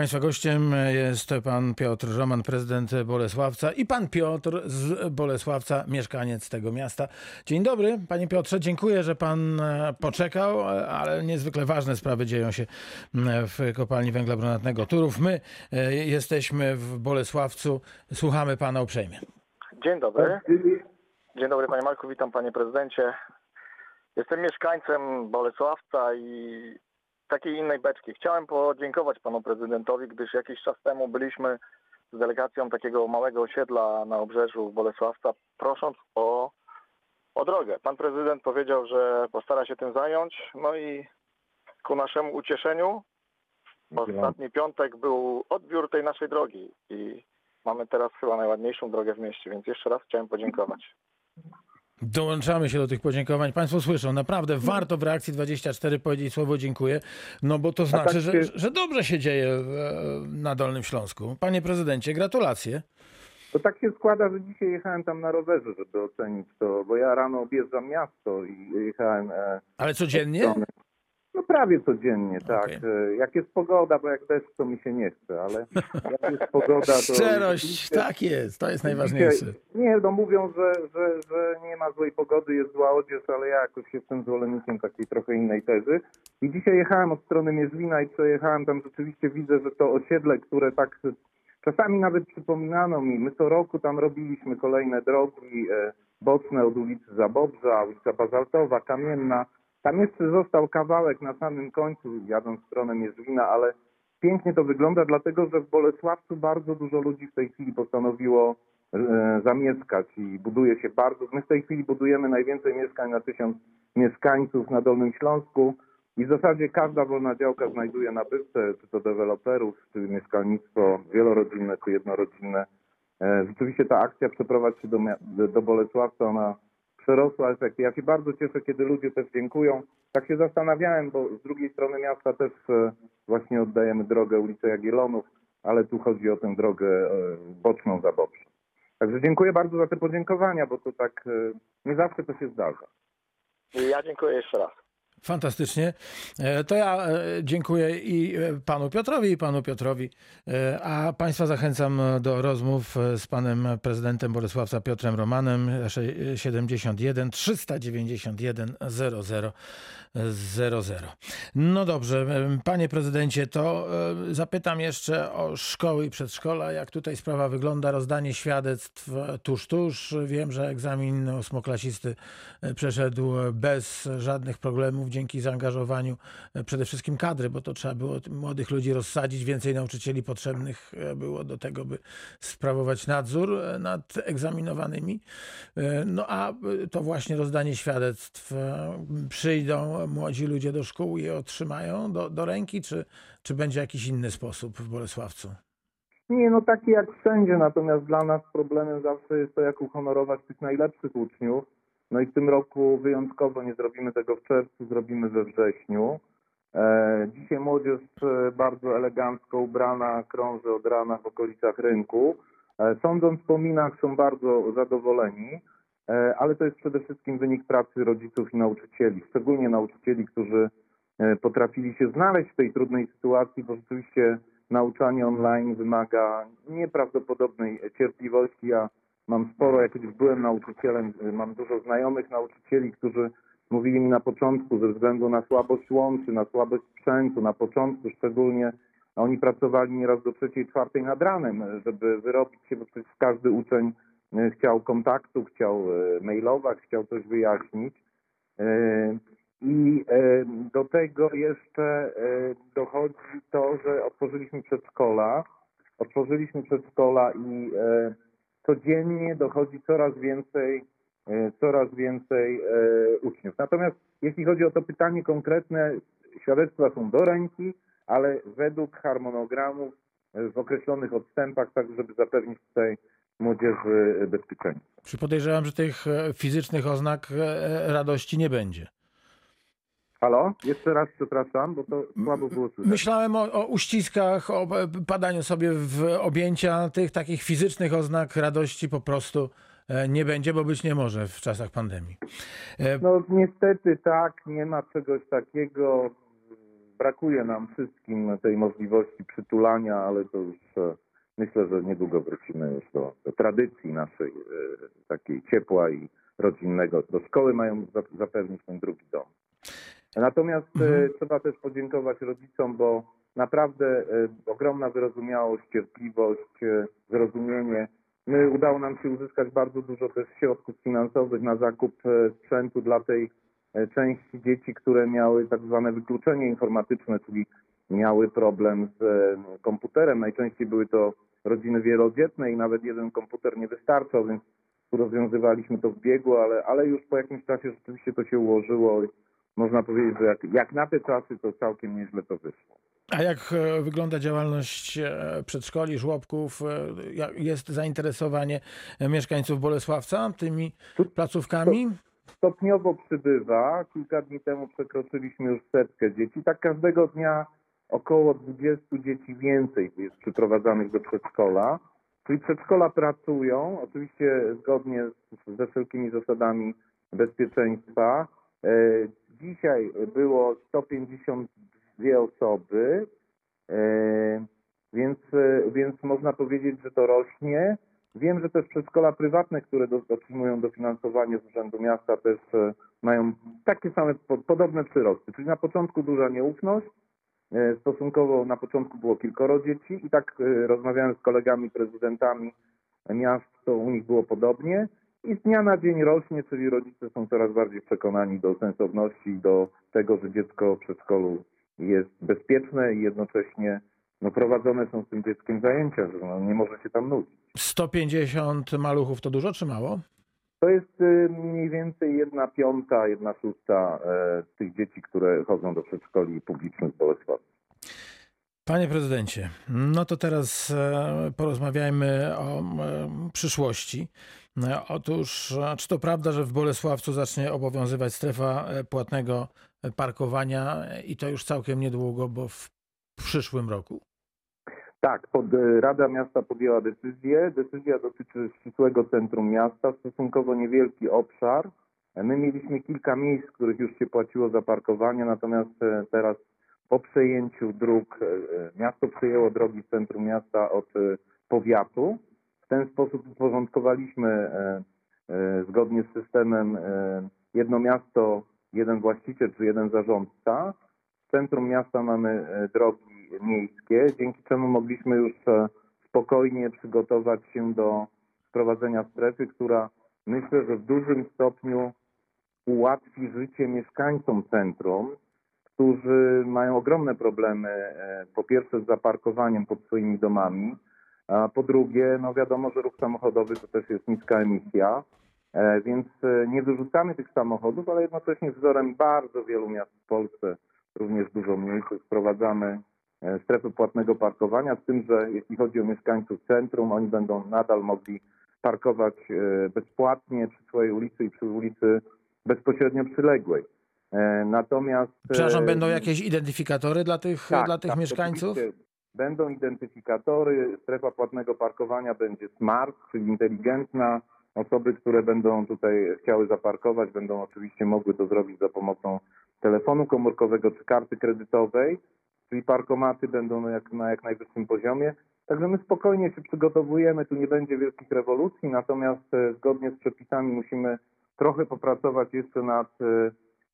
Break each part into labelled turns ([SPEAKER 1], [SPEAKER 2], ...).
[SPEAKER 1] Państwa gościem jest pan Piotr Roman, prezydent Bolesławca i pan Piotr z Bolesławca, mieszkaniec tego miasta. Dzień dobry, panie Piotrze, dziękuję, że pan poczekał, ale niezwykle ważne sprawy dzieją się w kopalni węgla brunatnego Turów. My e, jesteśmy w Bolesławcu, słuchamy pana uprzejmie.
[SPEAKER 2] Dzień dobry. Dzień dobry panie Marku, witam panie prezydencie. Jestem mieszkańcem Bolesławca i takiej innej beczki. Chciałem podziękować panu prezydentowi, gdyż jakiś czas temu byliśmy z delegacją takiego małego osiedla na obrzeżu Bolesławca, prosząc o, o drogę. Pan prezydent powiedział, że postara się tym zająć, no i ku naszemu ucieszeniu ostatni piątek był odbiór tej naszej drogi i mamy teraz chyba najładniejszą drogę w mieście, więc jeszcze raz chciałem podziękować.
[SPEAKER 1] Dołączamy się do tych podziękowań. Państwo słyszą, naprawdę warto w reakcji 24 powiedzieć słowo dziękuję, no bo to znaczy,
[SPEAKER 3] tak
[SPEAKER 1] że, że dobrze się dzieje e, na Dolnym Śląsku. Panie prezydencie, gratulacje.
[SPEAKER 3] To tak się składa, że dzisiaj jechałem tam na rowerze, żeby ocenić to, bo ja rano objeżdżam miasto i jechałem e,
[SPEAKER 1] Ale
[SPEAKER 3] od
[SPEAKER 1] codziennie?
[SPEAKER 3] No prawie codziennie, tak.
[SPEAKER 1] Okej.
[SPEAKER 3] E, Jak jest pogoda, bo jak deszcz, to mi się nie chce, ale jak jest pogoda, to...
[SPEAKER 1] Szczerość,
[SPEAKER 3] rzeczywiście-
[SPEAKER 1] tak jest, to jest najważniejsze.
[SPEAKER 3] Nie, no mówią, że, że, że nie ma złej pogody, jest zła odzież, ale ja jakoś jestem zwolennikiem takiej trochę innej tezy. I dzisiaj jechałem od strony Mierzwina i przejechałem tam, rzeczywiście widzę, że to osiedle, które tak czasami nawet przypominano mi, my co roku tam robiliśmy kolejne drogi e, boczne od ulicy Zabobrza, ulica Bazaltowa, Kamienna. Tam jeszcze został kawałek na samym końcu, jadąc w stronę Mierzwina, ale pięknie to wygląda, dlatego że w Bolesławcu bardzo dużo ludzi w tej chwili postanowiło e, zamieszkać i buduje się bardzo. My w tej chwili budujemy najwięcej mieszkań na tysiąc mieszkańców na Dolnym Śląsku i w zasadzie każda wolna działka znajduje nabywcę, czy to deweloperów, czy mieszkalnictwo wielorodzinne, czy jednorodzinne. E, Rzeczywiście ta akcja przeprowadź się do, do Bolesławca, ona przerosła efekty. Ja się bardzo cieszę, kiedy ludzie też dziękują. Tak się zastanawiałem, bo z drugiej strony miasta też e, właśnie oddajemy drogę ulicę Jagiellonów, ale tu chodzi o tę drogę e, boczną za Bobrze. Także dziękuję bardzo za te podziękowania, bo to tak e, nie zawsze to się zdarza.
[SPEAKER 2] Ja dziękuję jeszcze raz.
[SPEAKER 1] Fantastycznie. E, To ja e, dziękuję i e, panu Piotrowi, i panu Piotrowi, a państwa zachęcam do rozmów z panem prezydentem Bolesławca Piotrem Romanem sze- 71 391 00 00. No dobrze, panie prezydencie, to zapytam jeszcze o szkoły i przedszkola. Jak tutaj sprawa wygląda? Rozdanie świadectw tuż, tuż. Wiem, że egzamin ósmoklasisty przeszedł bez żadnych problemów dzięki zaangażowaniu e, przede wszystkim kadry, bo to trzeba było młodych ludzi rozsadzić, więcej nauczycieli potrzebnych e, było do tego, by sprawować nadzór e, nad egzaminowanymi. No a to właśnie rozdanie świadectw. Przyjdą młodzi ludzie do szkół i je otrzymają do, do ręki, czy, czy będzie jakiś inny sposób w Bolesławcu?
[SPEAKER 3] Nie, no taki jak wszędzie, natomiast dla nas problemem zawsze jest to, jak uhonorować tych najlepszych uczniów. No i w tym roku wyjątkowo nie zrobimy tego w czerwcu, zrobimy we wrześniu. E, dzisiaj młodzież e, bardzo elegancko ubrana krąży od rana w okolicach rynku. E, sądząc po minach są bardzo zadowoleni, ale to jest przede wszystkim wynik pracy rodziców i nauczycieli, szczególnie nauczycieli, którzy potrafili się znaleźć w tej trudnej sytuacji, bo rzeczywiście nauczanie online wymaga nieprawdopodobnej cierpliwości. Ja mam sporo, jak byłem nauczycielem, y, mam dużo znajomych nauczycieli, którzy mówili mi na początku ze względu na słabość łączy, na słabość sprzętu, na początku szczególnie, oni pracowali nieraz do trzeciej, czwartej nad ranem, y, żeby wyrobić się, bo przecież każdy uczeń y, chciał kontaktu, chciał mailować, chciał coś wyjaśnić. I do tego jeszcze dochodzi to, że otworzyliśmy przedszkola. Otworzyliśmy przedszkola i codziennie dochodzi coraz więcej, e, coraz więcej e, uczniów. Natomiast jeśli chodzi o to pytanie konkretne, świadectwa są do ręki, ale według harmonogramów e, w określonych odstępach, tak żeby zapewnić tutaj młodzieży bezpieczeństwo.
[SPEAKER 1] Czy podejrzewam, że tych fizycznych oznak radości nie będzie?
[SPEAKER 3] Halo? Jeszcze raz przepraszam, bo to słabo było słychać.
[SPEAKER 1] Myślałem o, o uściskach, o padaniu sobie w objęcia tych takich fizycznych oznak radości po prostu e, nie będzie, bo być nie może w czasach pandemii. E,
[SPEAKER 3] No niestety tak, nie ma czegoś takiego. brakuje nam wszystkim tej możliwości przytulania, ale to już e, myślę, że niedługo wrócimy już do, do tradycji naszej takiej ciepła i rodzinnego. Do szkoły mają za- zapewnić ten drugi dom. Natomiast e,
[SPEAKER 1] Mhm.
[SPEAKER 3] trzeba też podziękować rodzicom, bo naprawdę e, ogromna wyrozumiałość, cierpliwość, e, zrozumienie. My udało nam się uzyskać bardzo dużo też środków finansowych na zakup sprzętu dla tej części dzieci, które miały tak zwane wykluczenie informatyczne, czyli miały problem z komputerem. Najczęściej były to rodziny wielodzietne i nawet jeden komputer nie wystarczał, więc tu rozwiązywaliśmy to w biegu, ale, ale już po jakimś czasie rzeczywiście to się ułożyło. Można powiedzieć, że jak, jak na te czasy, to całkiem nieźle to wyszło.
[SPEAKER 1] A jak e, wygląda działalność e, przedszkoli, żłobków? E, Jest zainteresowanie mieszkańców Bolesławca tymi placówkami?
[SPEAKER 3] stopniowo przybywa. Kilka dni temu przekroczyliśmy już setkę dzieci. Tak każdego dnia około 20 dzieci więcej jest przyprowadzanych do przedszkola. Czyli przedszkola pracują, oczywiście zgodnie ze wszelkimi zasadami bezpieczeństwa. Dzisiaj było 152 osoby, e, więc, e, więc można powiedzieć, że to rośnie. Wiem, że też przedszkola prywatne, które otrzymują dofinansowanie z Urzędu Miasta też e, mają takie same, po, podobne przyrosty. Czyli na początku duża nieufność, stosunkowo na początku było kilkoro dzieci i tak rozmawiałem z kolegami prezydentami miast, to u nich było podobnie i z dnia na dzień rośnie, czyli rodzice są coraz bardziej przekonani do sensowności do tego, że dziecko w przedszkolu jest bezpieczne i jednocześnie no, prowadzone są z tym dzieckiem zajęcia, że no, nie może się tam nudzić.
[SPEAKER 1] 150 maluchów to dużo czy mało?
[SPEAKER 3] To jest y, mniej więcej jedna piąta, jedna szósta e, tych dzieci, które chodzą do przedszkoli publicznych w Bolesławie.
[SPEAKER 1] Panie prezydencie, no to teraz e, porozmawiajmy o m, przyszłości. E, Otóż, e, czy to prawda, że w Bolesławcu zacznie obowiązywać strefa e, płatnego parkowania e, i to już całkiem niedługo, bo w przyszłym roku?
[SPEAKER 3] Tak, pod, e, Rada Miasta podjęła decyzję. Decyzja dotyczy ścisłego centrum miasta, stosunkowo niewielki obszar. E, My mieliśmy kilka miejsc, w których już się płaciło za parkowanie, natomiast e, teraz po przejęciu dróg, e, e, miasto przejęło drogi w centrum miasta od e, powiatu. W ten sposób uporządkowaliśmy zgodnie z systemem jedno miasto, jeden właściciel czy jeden zarządca. W centrum miasta mamy drogi miejskie, dzięki czemu mogliśmy już spokojnie przygotować się do wprowadzenia strefy, która myślę, że w dużym stopniu ułatwi życie mieszkańcom centrum, którzy mają ogromne problemy e, po pierwsze z zaparkowaniem pod swoimi domami, a po drugie, no wiadomo, że ruch samochodowy to też jest niska emisja, e, więc e, nie wyrzucamy tych samochodów, ale jednocześnie wzorem bardzo wielu miast w Polsce, również dużo mniejszych, wprowadzamy strefy płatnego parkowania, z tym, że jeśli chodzi o mieszkańców centrum, oni będą nadal mogli parkować bezpłatnie przy swojej ulicy i przy ulicy bezpośrednio przyległej. E, Natomiast... e,
[SPEAKER 1] Przepraszam, będą jakieś identyfikatory dla tych,
[SPEAKER 3] tak,
[SPEAKER 1] dla tych
[SPEAKER 3] tak,
[SPEAKER 1] mieszkańców?
[SPEAKER 3] Będą identyfikatory, strefa płatnego parkowania będzie smart, czyli inteligentna. Osoby, które będą tutaj chciały zaparkować, będą oczywiście mogły to zrobić za pomocą telefonu komórkowego czy karty kredytowej, czyli parkomaty będą na jak, na jak najwyższym poziomie. Także my spokojnie się przygotowujemy, tu nie będzie wielkich rewolucji, natomiast e, zgodnie z przepisami musimy trochę popracować jeszcze nad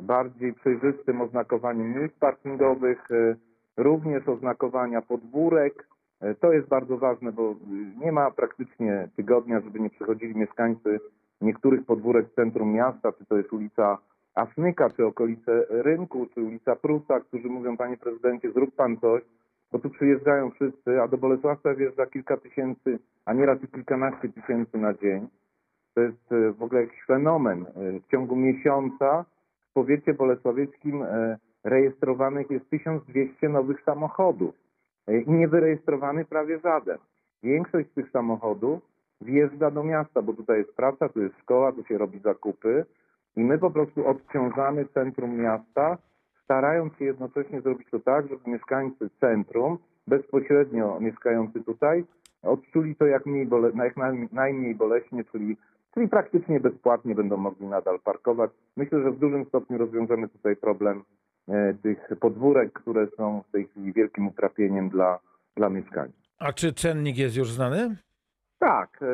[SPEAKER 3] bardziej przejrzystym oznakowaniem miejsc parkingowych, e, również oznakowania podwórek. E, To jest bardzo ważne, bo y, nie ma praktycznie tygodnia, żeby nie przychodzili mieszkańcy niektórych podwórek w centrum miasta, czy to jest ulica Asnyka, czy okolice rynku, czy ulica Prusa, którzy mówią, panie prezydencie, zrób pan coś, bo tu przyjeżdżają wszyscy, a do Bolesławca wjeżdża kilka tysięcy, a nieraz i kilkanaście tysięcy na dzień. To jest e, w ogóle jakiś fenomen. E, W ciągu miesiąca powiecie bolesławieckim e, rejestrowanych jest 1200 nowych samochodów e, i niewyrejestrowany prawie żaden. Większość z tych samochodów wjeżdża do miasta, bo tutaj jest praca, tu jest szkoła, tu się robi zakupy i my po prostu odciążamy centrum miasta, starając się jednocześnie zrobić to tak, żeby mieszkańcy centrum, bezpośrednio mieszkający tutaj, odczuli to jak, mniej bole, jak naj- najmniej boleśnie, czyli, czyli praktycznie bezpłatnie będą mogli nadal parkować. Myślę, że w dużym stopniu rozwiążemy tutaj problem e, tych podwórek, które są w tej chwili wielkim utrapieniem dla, dla mieszkańców.
[SPEAKER 1] A czy cennik jest już znany?
[SPEAKER 3] Tak, e,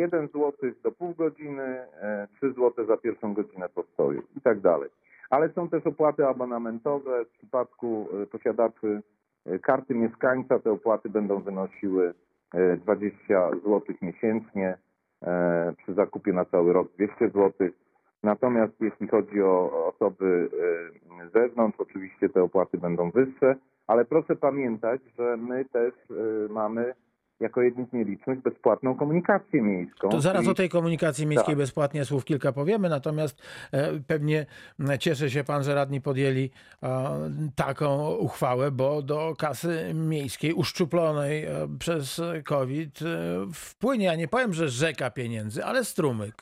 [SPEAKER 3] 1 zł do pół godziny, e, 3 zł za pierwszą godzinę postoju i tak dalej. Ale są też opłaty abonamentowe. W przypadku e, posiadaczy e, karty mieszkańca te opłaty będą wynosiły e, 20 zł miesięcznie, e, przy zakupie na cały rok 200 zł. Natomiast jeśli chodzi o osoby e, z zewnątrz, oczywiście te opłaty będą wyższe, ale proszę pamiętać, że my też e, mamy jako jedni z nielicznych bezpłatną komunikację miejską.
[SPEAKER 1] To zaraz
[SPEAKER 3] Czyli-
[SPEAKER 1] o tej komunikacji miejskiej
[SPEAKER 3] Tak.
[SPEAKER 1] bezpłatnie słów kilka powiemy, natomiast e, pewnie cieszy się pan, że radni podjęli e, taką uchwałę, bo do kasy miejskiej uszczuplonej e, przez COVID wpłynie, ja nie powiem, że rzeka pieniędzy, ale strumyk.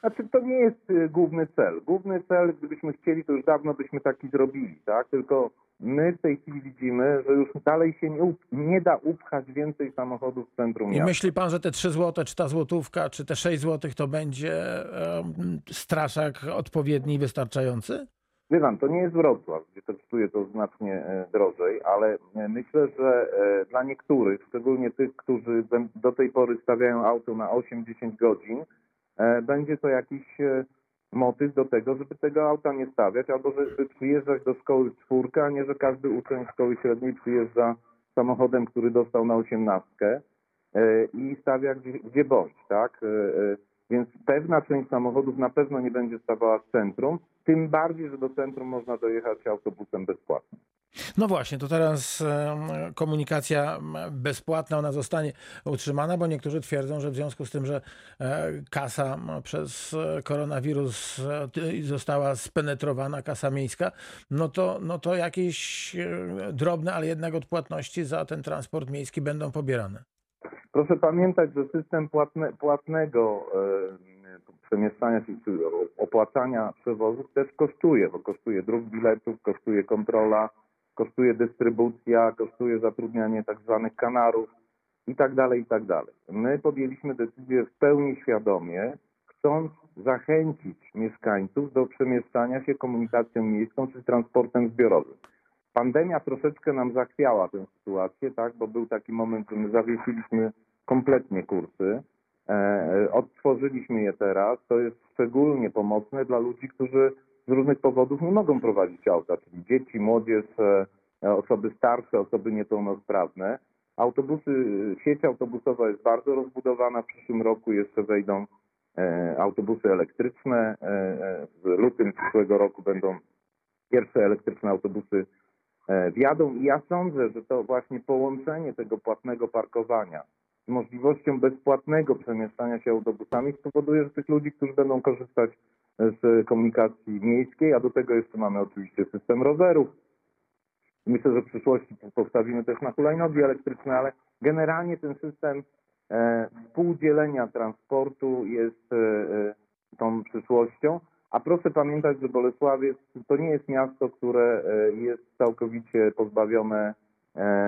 [SPEAKER 3] Znaczy to nie jest główny cel. Główny cel, gdybyśmy chcieli, to już dawno byśmy taki zrobili, tak? Tylko my w tej chwili widzimy, że już dalej się nie, nie da upchać więcej samochodów w centrum
[SPEAKER 1] I
[SPEAKER 3] miasta.
[SPEAKER 1] myśli pan, że te 3 zł, czy ta złotówka, czy te 6 zł to będzie e, straszak odpowiedni i wystarczający?
[SPEAKER 3] Wie pan, to nie jest Wrocław, gdzie kosztuje to znacznie e, drożej, ale e, myślę, że e, dla niektórych, szczególnie tych, którzy do tej pory stawiają auto na 8-10 godzin, będzie to jakiś motyw do tego, żeby tego auta nie stawiać, albo żeby przyjeżdżać do szkoły w czwórkę, a nie, że każdy uczeń szkoły średniej przyjeżdża samochodem, który dostał na osiemnastkę e, i stawia gdzie, gdzie tak? E, e, Więc pewna część samochodów na pewno nie będzie stawała w centrum, tym bardziej, że do centrum można dojechać autobusem bezpłatnym.
[SPEAKER 1] No właśnie, to teraz komunikacja bezpłatna, ona zostanie utrzymana, bo niektórzy twierdzą, że w związku z tym, że e, kasa przez koronawirus e, została spenetrowana, kasa miejska, no to, no to jakieś e, drobne, ale jednak odpłatności za ten transport miejski będą pobierane.
[SPEAKER 3] Proszę pamiętać, że system płatne, płatnego przemieszczania się, opłacania przewozów też kosztuje, bo kosztuje druk biletów, kosztuje kontrola, kosztuje dystrybucja, kosztuje zatrudnianie tak zwanych kanarów i tak dalej, i tak dalej. My podjęliśmy decyzję w pełni świadomie, chcąc zachęcić mieszkańców do przemieszczania się komunikacją miejską czy transportem zbiorowym. Pandemia troszeczkę nam zachwiała tę sytuację, tak, bo był taki moment, że my zawiesiliśmy kompletnie kursy. E, e, odtworzyliśmy je teraz. To jest szczególnie pomocne dla ludzi, którzy z różnych powodów nie mogą prowadzić auta, czyli dzieci, młodzież, e, e, osoby starsze, osoby niepełnosprawne. Autobusy, sieć autobusowa jest bardzo rozbudowana. W przyszłym roku jeszcze wejdą e, autobusy elektryczne. E, e, w lutym przyszłego roku będą pierwsze elektryczne autobusy e, wjadą i ja sądzę, że to właśnie połączenie tego płatnego parkowania z możliwością bezpłatnego przemieszczania się autobusami spowoduje, że tych ludzi, którzy będą korzystać z komunikacji miejskiej, a do tego jeszcze mamy oczywiście system rowerów. Myślę, że w przyszłości postawimy też na hulajnogi elektryczne, ale generalnie ten system e, współdzielenia transportu jest e, e, tą przyszłością. A proszę pamiętać, że Bolesławiec to nie jest miasto, które jest całkowicie pozbawione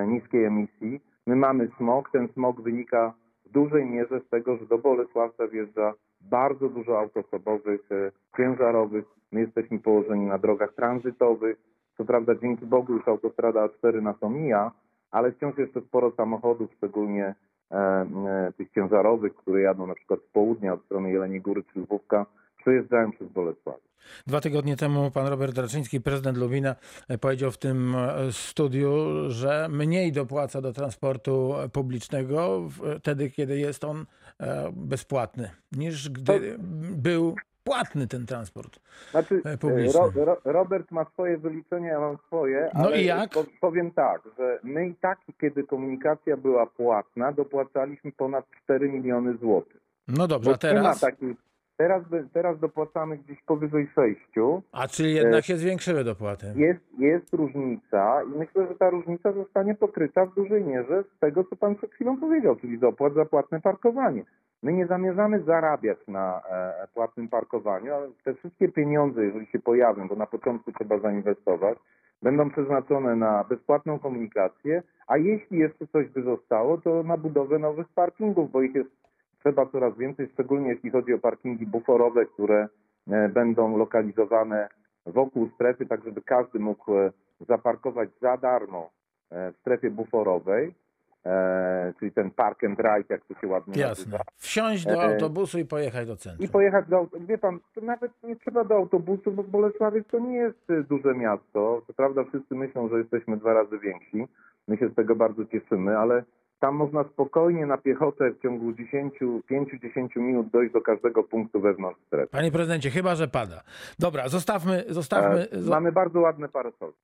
[SPEAKER 3] niskiej emisji. My mamy smog. Ten smog wynika w dużej mierze z tego, że do Bolesławca wjeżdża bardzo dużo aut osobowych, e, ciężarowych. My jesteśmy położeni na drogach tranzytowych. Co prawda dzięki Bogu już autostrada A4 nas omija, ale wciąż jeszcze sporo samochodów, szczególnie e, e, tych ciężarowych, które jadą na przykład z południa od strony Jeleniej Góry czy Lwówka, przejeżdżają przez Bolesław.
[SPEAKER 1] Dwa tygodnie temu pan Robert Raczyński, prezydent Lubina, e, powiedział w tym e, studiu, że mniej dopłaca do transportu publicznego w- wtedy, kiedy jest on e, bezpłatny, niż gdy był płatny ten transport.
[SPEAKER 3] Znaczy,
[SPEAKER 1] E, publiczny.
[SPEAKER 3] Ro, Ro, Robert ma swoje wyliczenia, ja mam swoje,
[SPEAKER 1] No
[SPEAKER 3] ale
[SPEAKER 1] i jak?
[SPEAKER 3] po- powiem tak, że my i tak, kiedy komunikacja była płatna, dopłacaliśmy ponad 4 miliony złotych.
[SPEAKER 1] No dobrze,
[SPEAKER 3] Bo
[SPEAKER 1] a
[SPEAKER 3] nie ma
[SPEAKER 1] teraz?
[SPEAKER 3] takiej, teraz, teraz dopłacamy gdzieś powyżej 6.
[SPEAKER 1] A czyli jednak się zwiększyły dopłaty.
[SPEAKER 3] Jest, jest różnica i myślę, że ta różnica zostanie pokryta w dużej mierze z tego, co pan przed chwilą powiedział, czyli z opłat za płatne parkowanie. My nie zamierzamy zarabiać na e, płatnym parkowaniu, ale te wszystkie pieniądze, jeżeli się pojawią, bo na początku trzeba zainwestować, będą przeznaczone na bezpłatną komunikację, a jeśli jeszcze coś by zostało, to na budowę nowych parkingów, bo ich jest trzeba coraz więcej, szczególnie jeśli chodzi o parkingi buforowe, które e, będą lokalizowane wokół strefy, tak żeby każdy mógł e, zaparkować za darmo e, w strefie buforowej, czyli ten park and ride, jak to się ładnie
[SPEAKER 1] Jasne.
[SPEAKER 3] nazywa.
[SPEAKER 1] Wsiąść do autobusu i pojechać do centrum.
[SPEAKER 3] I pojechać do, aut- wie pan, to nawet nie trzeba do autobusu, bo Bolesławiec to nie jest duże miasto. Co prawda wszyscy myślą, że jesteśmy dwa razy więksi. My się z tego bardzo cieszymy, ale tam można spokojnie na piechotę w ciągu 10, 5-10 minut dojść do każdego punktu wewnątrz strefy.
[SPEAKER 1] Panie prezydencie, chyba, że pada. Dobra, zostawmy, zostawmy.
[SPEAKER 3] E, Mamy bardzo ładne parasolki.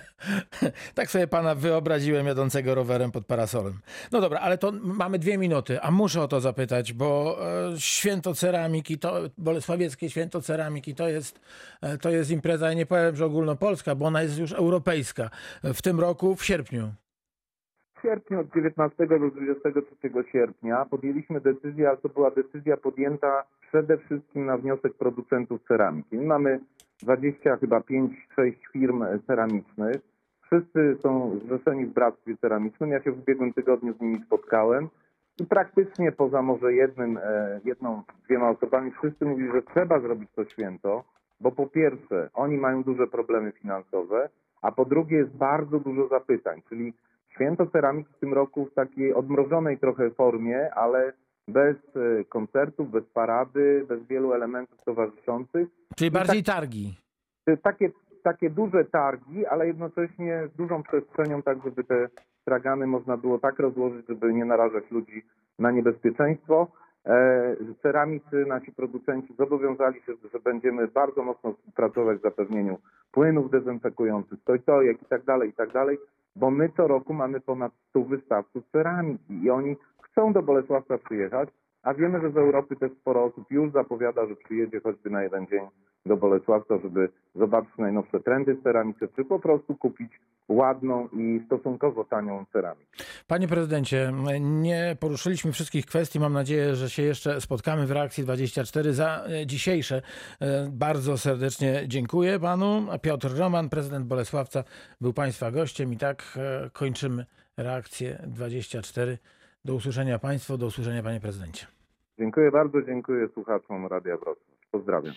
[SPEAKER 1] tak sobie pana wyobraziłem jadącego rowerem pod parasolem. No dobra, ale to mamy dwie minuty, a muszę o to zapytać, bo e, święto ceramiki, to Bolesławieckie święto ceramiki to jest, e, to jest impreza, ja nie powiem, że ogólnopolska, bo ona jest już europejska. W tym roku, w sierpniu.
[SPEAKER 3] Sierpniu od 19 do 23 sierpnia podjęliśmy decyzję, ale to była decyzja podjęta przede wszystkim na wniosek producentów ceramiki. My mamy 20, chyba 5-6 firm ceramicznych. Wszyscy są zrzeszeni w bractwie ceramicznym. Ja się w ubiegłym tygodniu z nimi spotkałem i praktycznie poza może jednym, e, jedną, dwiema osobami wszyscy mówili, że trzeba zrobić to święto, bo po pierwsze oni mają duże problemy finansowe, a po drugie jest bardzo dużo zapytań, czyli Święto Ceramiki w tym roku w takiej odmrożonej trochę formie, ale bez e, koncertów, bez parady, bez wielu elementów towarzyszących.
[SPEAKER 1] Czyli bardziej targi.
[SPEAKER 3] E, Takie, takie duże targi, ale jednocześnie z dużą przestrzenią, tak żeby te stragany można było tak rozłożyć, żeby nie narażać ludzi na niebezpieczeństwo. E, Ceramicy, nasi producenci zobowiązali się, że będziemy bardzo mocno współpracować w zapewnieniu płynów dezynfekujących, stojtojek i tak dalej, i tak dalej, bo my co roku mamy ponad 100 wystawców ceramiki i oni chcą do Bolesławca przyjechać, a wiemy, że z Europy też sporo osób już zapowiada, że przyjedzie choćby na jeden dzień do Bolesławca, żeby zobaczyć najnowsze trendy w ceramice, czy po prostu kupić ładną i stosunkowo tanią ceramikę.
[SPEAKER 1] Panie prezydencie, nie poruszyliśmy wszystkich kwestii. Mam nadzieję, że się jeszcze spotkamy w reakcji 24. Za e, dzisiejsze e, bardzo serdecznie dziękuję panu. Piotr Roman, prezydent Bolesławca, był państwa gościem i tak e, kończymy reakcję 24. Do usłyszenia państwu, do usłyszenia panie prezydencie.
[SPEAKER 3] Dziękuję bardzo, dziękuję słuchaczom Radia Wrocław. Pozdrawiam.